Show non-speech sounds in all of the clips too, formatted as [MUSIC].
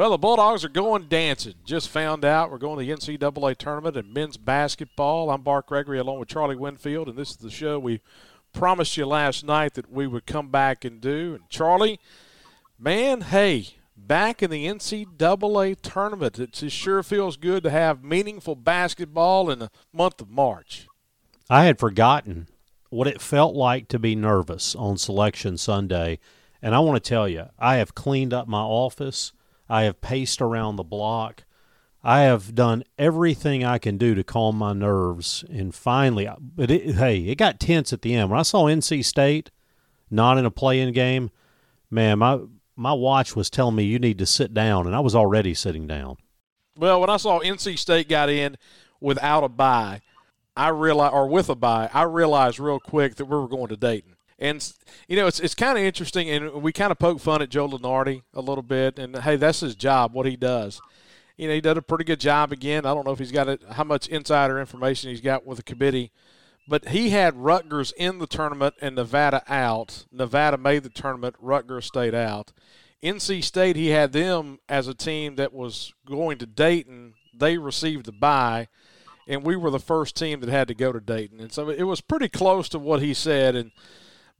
Well, the Bulldogs are going dancing. Just found out we're going to the NCAA tournament in men's basketball. I'm Bart Gregory along with Charlie Winfield, and this is the show we promised you last night that we would come back and do. And Charlie, man, hey, back in the NCAA tournament, it sure feels good to have meaningful basketball in the month of March. I had forgotten what it felt like to be nervous on Selection Sunday. And I want to tell you, I have cleaned up my office. I have paced around the block. I have done everything I can do to calm my nerves. And finally, but it, hey, it got tense at the end. When I saw NC State not in a play-in game, man, my my watch was telling me you need to sit down, and I was already sitting down. Well, when I saw NC State got in without a bye, I realized, or with a bye, I realized real quick that we were going to Dayton. And you know, it's it's kind of interesting, and we kind of poke fun at Joe Lunardi a little bit. And hey, that's his job, what he does. You know, he did a pretty good job again. I don't know if he's got a, how much insider information he's got with the committee, but he had Rutgers in the tournament and Nevada out. Nevada made the tournament. Rutgers stayed out. NC State, he had them as a team that was going to Dayton. They received the bye, and we were the first team that had to go to Dayton. And so it was pretty close to what he said. And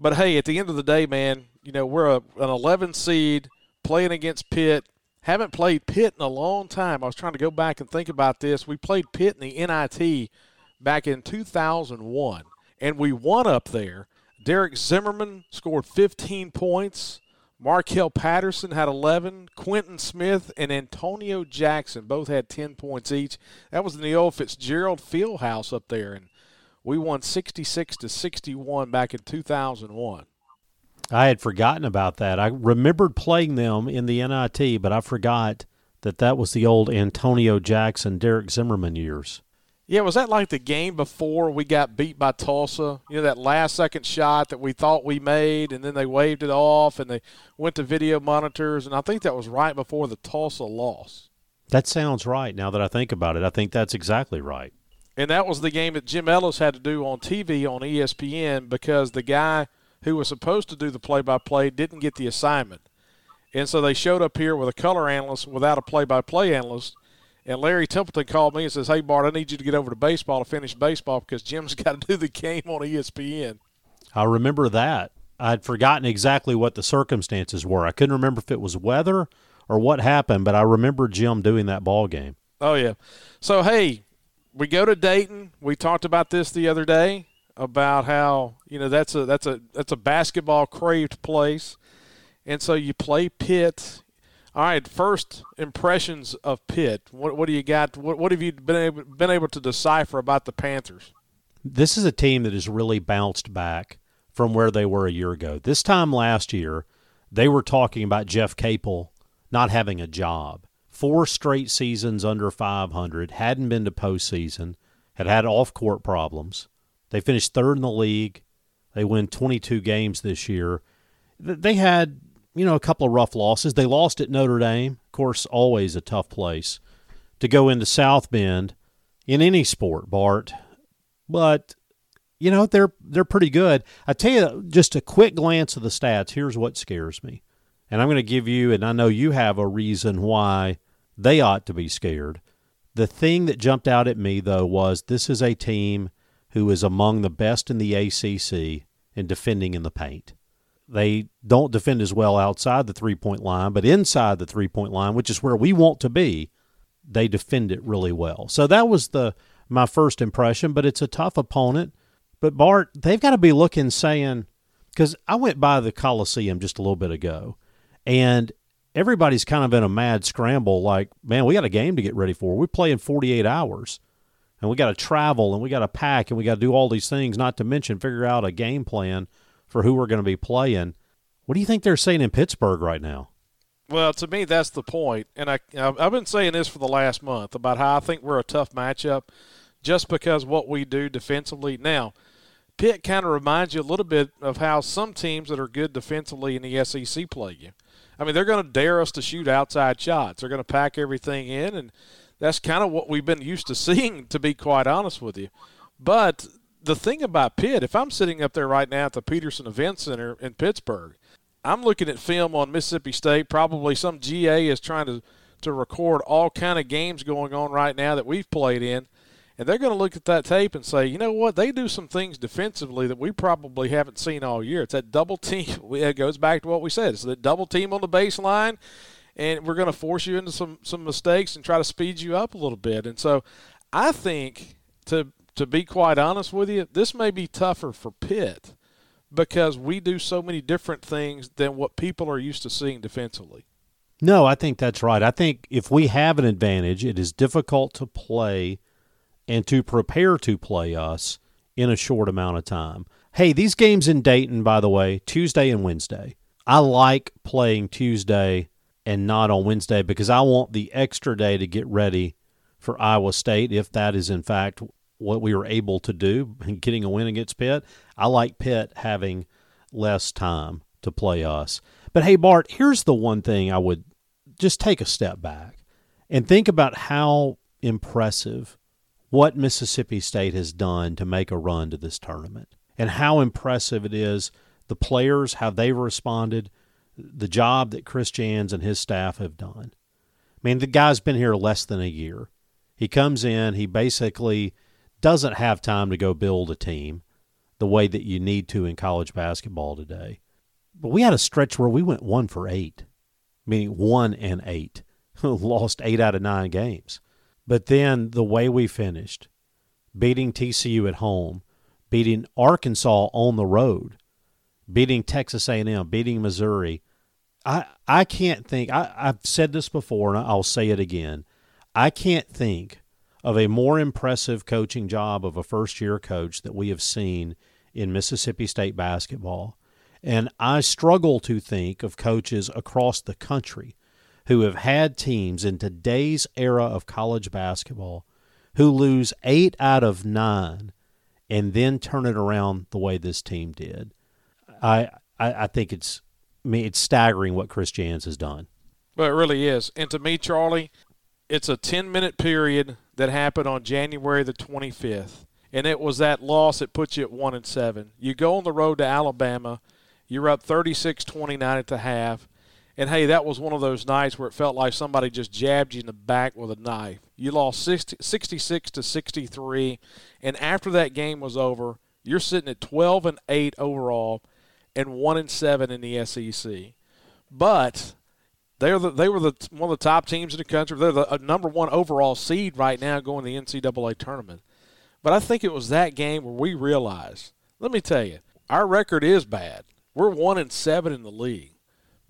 but hey, at the end of the day, man, you know we're a, an 11 seed playing against Pitt. Haven't played Pitt in a long time. I was trying to go back and think about this. We played Pitt in the NIT back in 2001, and we won up there. Derrick Zimmerman scored 15 points. Markel Patterson had 11. Quentin Smith and Antonio Jackson both had 10 points each. That was in the old Fitzgerald Fieldhouse up there, and we won 66 to 61 back in 2001. I had forgotten about that. I remembered playing them in the NIT, but I forgot that that was the old Antonio Jackson, Derrick Zimmerman years. Yeah, was that like the game before we got beat by Tulsa? You know, that last second shot that we thought we made, and then they waved it off and they went to video monitors, and I think that was right before the Tulsa loss. That sounds right now that I think about it. I think that's exactly right. And that was the game that Jim Ellis had to do on TV on ESPN because the guy who was supposed to do the play by play didn't get the assignment. And so they showed up here with a color analyst without a play by play analyst and Larry Templeton called me and says, "Hey Bart, I need you to get over to baseball to finish baseball because Jim's [LAUGHS] got to do the game on ESPN." I remember that. I'd forgotten exactly what the circumstances were. I couldn't remember if it was weather or what happened, but I remember Jim doing that ball game. Oh yeah. So hey, we go to Dayton. We talked about this the other day about how you know that's a that's a that's a basketball craved place, and so you play Pitt all right, first impressions of Pitt. What, what do you got? What, what have you been able, been able to decipher about the Panthers? This is a team that has really bounced back from where they were a year ago. This time last year, they were talking about Jeff Capel not having a job. Four straight seasons under 500, hadn't been to postseason, had had off court problems. They finished third in the league. They win 22 games this year. They had you know, a couple of rough losses. They lost at Notre Dame, of course, always a tough place to go into South Bend in any sport, Bart. But you know they're they're pretty good. I tell you, just a quick glance of the stats. Here's what scares me, and I'm going to give you, and I know you have a reason why they ought to be scared. The thing that jumped out at me though was this is a team who is among the best in the ACC in defending in the paint. They don't defend as well outside the three point line, but inside the three point line, which is where we want to be, they defend it really well. So that was the my first impression, but it's a tough opponent. But Bart, they've got to be looking saying because I went by the Coliseum just a little bit ago, and everybody's kind of in a mad scramble. Like, man, we got a game to get ready for. We play in 48 hours, and we got to travel, and we got to pack, and we got to do all these things. Not to mention figure out a game plan for who we're going to be playing. What do you think they're saying in Pittsburgh right now? Well, to me, that's the point, and I I've been saying this for the last month about how I think we're a tough matchup, just because what we do defensively. Now, Pitt kind of reminds you a little bit of how some teams that are good defensively in the SEC play you. I mean, they're going to dare us to shoot outside shots. They're going to pack everything in, and that's kind of what we've been used to [LAUGHS] seeing, to be quite honest with you. But the thing about Pitt, if I'm sitting up there right now at the Petersen Event Center in Pittsburgh, I'm looking at film on Mississippi State. Probably some GA is trying to to record all kind of games going on right now that we've played in, and they're going to look at that tape and say, you know what, they do some things defensively that we probably haven't seen all year. It's that double team. [LAUGHS] It goes back to what we said. It's that double team on the baseline, and we're going to force you into some some mistakes and try to speed you up a little bit. And so, I think to to be quite honest with you, this may be tougher for Pitt because we do so many different things than what people are used to seeing defensively. No, I think that's right. I think if we have an advantage, it is difficult to play and to prepare to play us in a short amount of time. Hey, these games in Dayton, by the way, Tuesday and Wednesday. I like playing Tuesday and not on Wednesday because I want the extra day to get ready for Iowa State if that is in fact what we were able to do and [LAUGHS] getting a win against Pitt. I like Pitt having less time to play us. But hey, Bart, here's the one thing I would just take a step back and think about how impressive what Mississippi State has done to make a run to this tournament and how impressive it is the players, how they've responded, the job that Chris Jans and his staff have done. I mean, the guy's been here less than a year. He comes in, he basically – doesn't have time to go build a team the way that you need to in college basketball today. But we had a stretch where we went one for eight, meaning one and eight, [LAUGHS] lost eight out of nine games. But then the way we finished, beating TCU at home, beating Arkansas on the road, beating Texas A&M, beating Missouri. I I can't think. I, I've said this before, and I'll say it again. I can't think of a more impressive coaching job of a first year coach that we have seen in Mississippi State basketball. And I struggle to think of coaches across the country who have had teams in today's era of college basketball who lose eight out of nine and then turn it around the way this team did. I I, I think it's I mean, it's staggering what Chris Jans has done. Well, it really is. And to me, Charlie, it's a 10 minute period that happened on January the 25th, and it was that loss that puts you at one and seven. You go on the road to Alabama, you're up 36-29 at the half, and hey, that was one of those nights where it felt like somebody just jabbed you in the back with a knife. You lost 60, 66 to 63, and after that game was over, you're sitting at 12 and 8 overall and 1 and 7 in the SEC. But they're the, they were the one of the top teams in the country. They're the uh, number one overall seed right now going to the NCAA tournament. But I think it was that game where we realized. Let me tell you, our record is bad. We're one and seven in the league,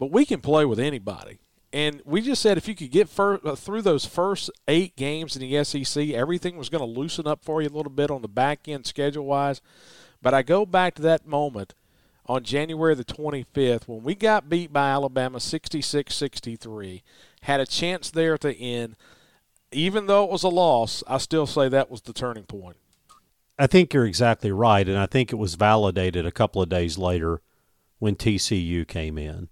but we can play with anybody. And we just said if you could get fir- uh, through those first eight games in the SEC, everything was going to loosen up for you a little bit on the back end schedule wise. But I go back to that moment on January the 25th when we got beat by Alabama 66 63. Had a chance there at the end. Even though it was a loss, I still say that was the turning point. I think you're exactly right, and I think it was validated a couple of days later when TCU came in.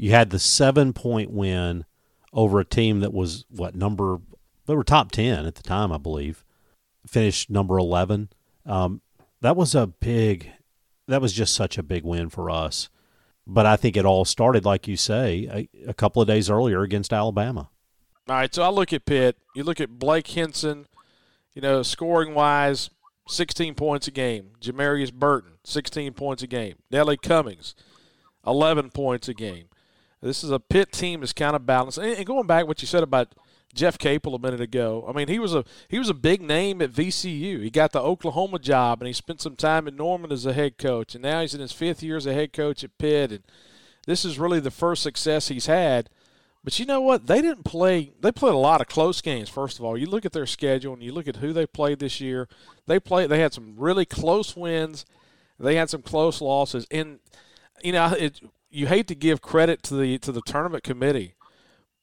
You had the seven point win over a team that was, what, number, they were top 10 at the time, I believe, finished number 11. Um, that was a big that was just such a big win for us. But I think it all started, like you say, a, a couple of days earlier against Alabama. All right, so I look at Pitt. You look at Blake Hinson you know, scoring wise, 16 points a game. Jamarius Burton, 16 points a game. Nelly Cummings, 11 points a game. This is a Pitt team that's kind of balanced. And going back what you said about Jeff Capel a minute ago. I mean, he was a he was a big name at VCU. He got the Oklahoma job, and he spent some time in Norman as a head coach, and now he's in his fifth year as a head coach at Pitt. And this is really the first success he's had. But you know what? They didn't play. They played a lot of close games. First of all, you look at their schedule and you look at who they played this year. They played. They had some really close wins. They had some close losses. And you know, it, you hate to give credit to the to the tournament committee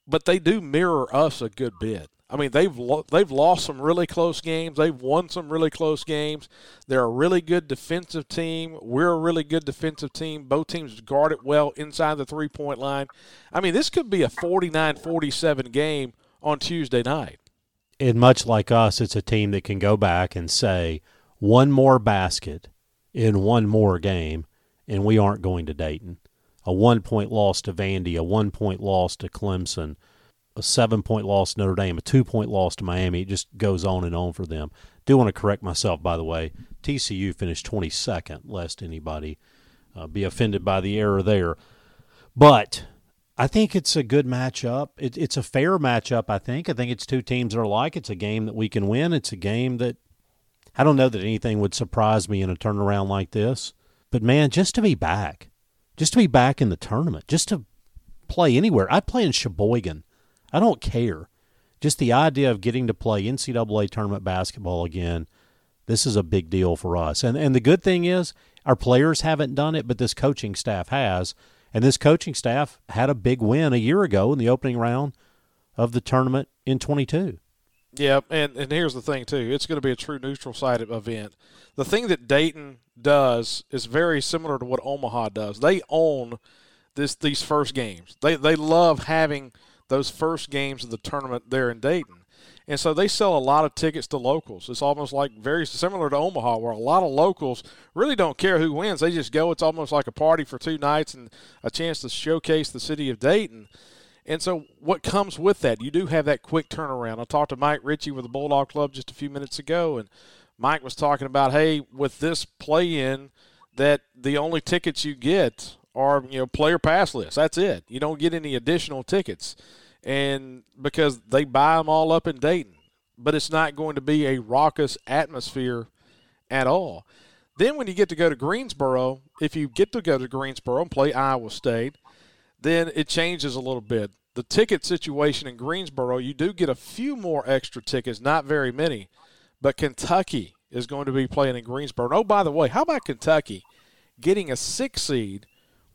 but they do mirror us a good bit. I mean, they've lo- they've lost some really close games. They've won some really close games. They're a really good defensive team. We're a really good defensive team. Both teams guard it well inside the three point line. I mean, this could be a 49-47 game on Tuesday night. And much like us, it's a team that can go back and say one more basket in one more game, and we aren't going to Dayton. A one point loss to Vandy, a one point loss to Clemson a seven point loss to Notre Dame, a two point loss to Miami. It just goes on and on for them. Do want to correct myself, by the way. TCU finished 22nd, lest anybody uh, be offended by the error there. But I think it's a good matchup. It, it's a fair matchup, I think. I think it's two teams that are alike. It's a game that we can win. It's a game that I don't know that anything would surprise me in a turnaround like this. But man, just to be back, just to be back in the tournament, just to play anywhere. I'd play in Sheboygan I don't care. Just the idea of getting to play NCAA tournament basketball again, this is a big deal for us. And and the good thing is our players haven't done it, but this coaching staff has. And this coaching staff had a big win a year ago in the opening round of the tournament in 22. Yeah, and, and here's the thing too. It's going to be a true neutral site event. The thing that Dayton does is very similar to what Omaha does. They own this these first games. They they love having – those first games of the tournament there in Dayton. And so they sell a lot of tickets to locals. It's almost like very similar to Omaha, where a lot of locals really don't care who wins. They just go. It's almost like a party for two nights and a chance to showcase the city of Dayton. And so, what comes with that? You do have that quick turnaround. I talked to Mike Ritchie with the Bulldog Club just a few minutes ago, and Mike was talking about, hey, with this play in, that the only tickets you get are you know player pass lists. That's it. You don't get any additional tickets, and because they buy them all up in Dayton, but it's not going to be a raucous atmosphere at all. Then when you get to go to Greensboro, if you get to go to Greensboro and play Iowa State, then it changes a little bit. The ticket situation in Greensboro, you do get a few more extra tickets, not very many, but Kentucky is going to be playing in Greensboro. Oh, by the way, how about Kentucky getting a six seed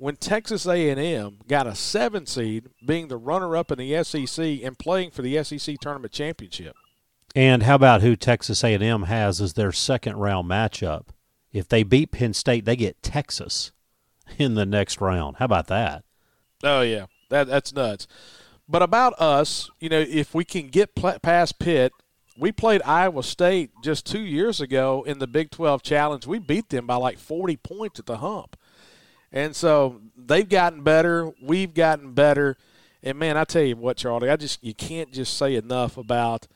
when Texas A&M got a seven seed, being the runner-up in the SEC and playing for the SEC tournament championship. And how about who Texas A&M has as their second round matchup? If they beat Penn State, they get Texas in the next round. How about that? Oh yeah, that that's nuts. But about us, you know, if we can get past Pitt, we played Iowa State just two years ago in the Big 12 Challenge. We beat them by like 40 points at the hump. And so they've gotten better. We've gotten better. And man, I tell you what, Charlie, I just you can't just say enough about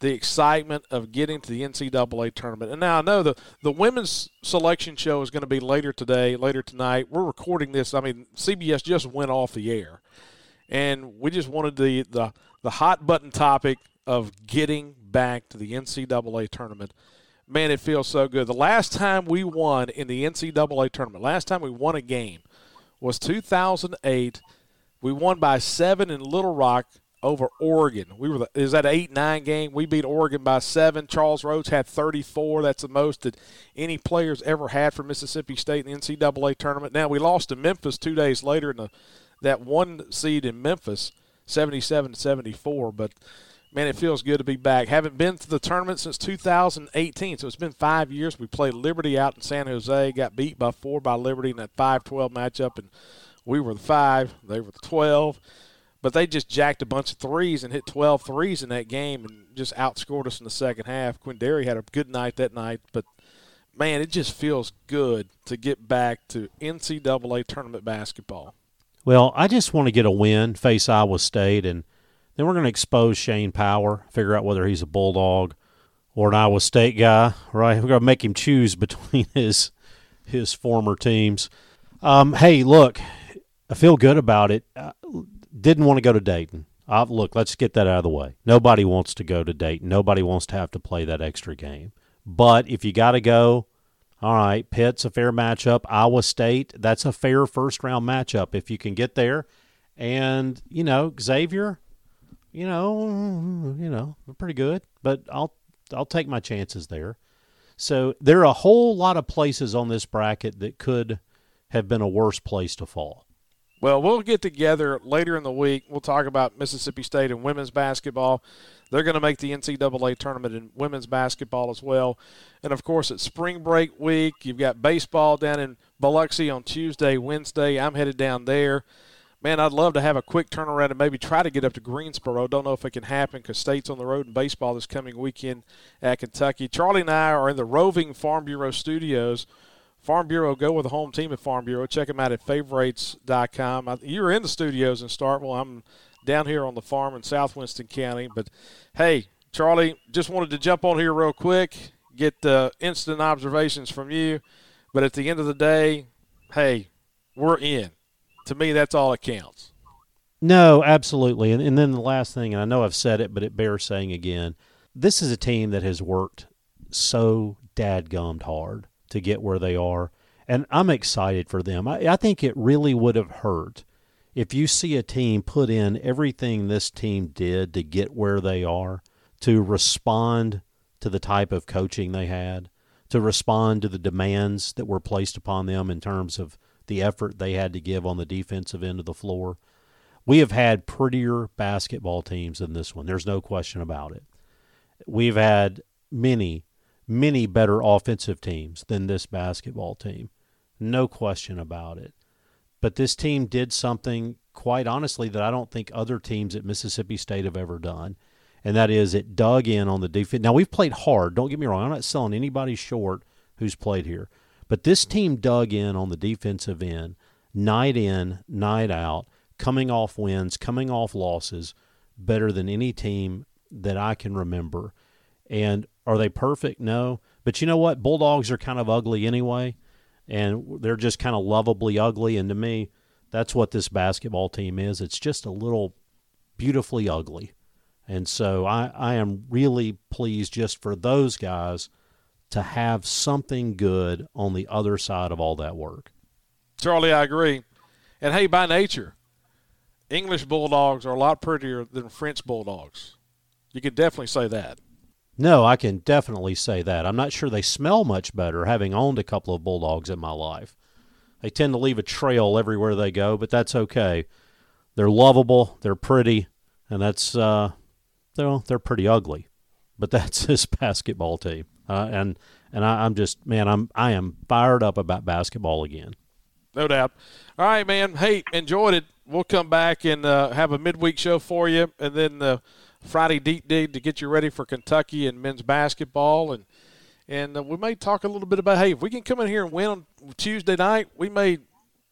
the excitement of getting to the NCAA tournament. And now I know the the women's selection show is going to be later today, later tonight. We're recording this. I mean, CBS just went off the air, and we just wanted the the the hot button topic of getting back to the NCAA tournament man, it feels so good. The last time we won in the NCAA tournament, last time we won a game was 2008. We won by seven in Little Rock over Oregon. We were is that an eight nine game? We beat Oregon by seven. Charles Rhodes had 34. That's the most that any players ever had for Mississippi State in the NCAA tournament. Now we lost to Memphis two days later in the that one seed in Memphis, 77 to 74. But man, it feels good to be back. Haven't been to the tournament since 2018, so it's been five years. We played Liberty out in San Jose, got beat by four by Liberty in that 5-12 matchup, and we were the five, they were the 12. But they just jacked a bunch of threes and hit 12 threes in that game and just outscored us in the second half. Quinndary had a good night that night, but man, it just feels good to get back to NCAA tournament basketball. Well, I just want to get a win, face Iowa State, and – then we're going to expose Shane Power, figure out whether he's a Bulldog or an Iowa State guy, right? We're going to make him choose [LAUGHS] between his his former teams. Um, hey, look, I feel good about it. I didn't want to go to Dayton. Uh, look, let's get that out of the way. Nobody wants to go to Dayton. Nobody wants to have to play that extra game. But if you got to go, all right, Pitt's a fair matchup. Iowa State, that's a fair first round matchup if you can get there. And, you know, Xavier, you know, you know, pretty good, but I'll I'll take my chances there. So there are a whole lot of places on this bracket that could have been a worse place to fall. Well, we'll get together later in the week. We'll talk about Mississippi State and women's basketball. They're going to make the NCAA tournament in women's basketball as well. And of course, it's spring break week. You've got baseball down in Biloxi on Tuesday, Wednesday. I'm headed down there. Man, I'd love to have a quick turnaround and maybe try to get up to Greensboro. Don't know if it can happen because State's on the road in baseball this coming weekend at Kentucky. Charlie and I are in the roving Farm Bureau studios. Farm Bureau, go with the home team at Farm Bureau. Check them out at favorites.com. You're in the studios in Starkville. I'm down here on the farm in South Winston County. But hey, Charlie, just wanted to jump on here real quick, get the instant observations from you. But at the end of the day, hey, we're in. To me, that's all that counts. No, absolutely. And, and then the last thing, and I know I've said it, but it bears saying again this is a team that has worked so dadgummed hard to get where they are. And I'm excited for them. I, I think it really would have hurt if you see a team put in everything this team did to get where they are, to respond to the type of coaching they had, to respond to the demands that were placed upon them in terms of the effort they had to give on the defensive end of the floor. We have had prettier basketball teams than this one. There's no question about it. We've had many, many better offensive teams than this basketball team. No question about it. But this team did something, quite honestly, that I don't think other teams at Mississippi State have ever done. And that is it dug in on the defense. Now, we've played hard. Don't get me wrong. I'm not selling anybody short who's played here. But this team dug in on the defensive end, night in, night out, coming off wins, coming off losses, better than any team that I can remember. And are they perfect? No. But you know what? Bulldogs are kind of ugly anyway and they're just kind of lovably ugly. And to me, that's what this basketball team is. It's just a little beautifully ugly. And so I, I am really pleased just for those guys to have something good on the other side of all that work. Charlie, I agree. And hey, by nature, English bulldogs are a lot prettier than French bulldogs. You could definitely say that. No, I can definitely say that. I'm not sure they smell much better, having owned a couple of bulldogs in my life. They tend to leave a trail everywhere they go, but that's okay. They're lovable, they're pretty, and that's uh, they're they're pretty ugly, but [LAUGHS] that's this basketball team. Uh, and and I, I'm just man, I'm I am fired up about basketball again. No doubt. All right, man. Hey, enjoyed it. We'll come back and uh, have a midweek show for you, and then. Uh, Friday deep dig to get you ready for Kentucky and men's basketball, and and uh, we may talk a little bit about hey, if we can come in here and win on Tuesday night, we may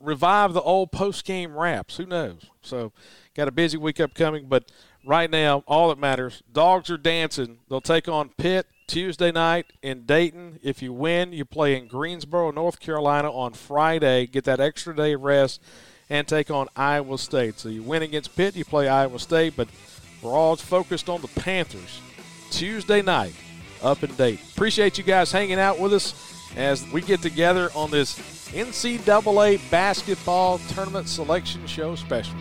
revive the old post game raps. Who knows? So, got a busy week upcoming, but right now, all that matters, dogs are dancing. They'll take on Pitt Tuesday night in Dayton. If you win, you play in Greensboro, North Carolina on Friday. Get that extra day of rest and take on Iowa State. So you win against Pitt, you play Iowa State, but we're all focused on the Panthers Tuesday night up in Dayton. Appreciate you guys hanging out with us as we get together on this NCAA basketball tournament selection show special.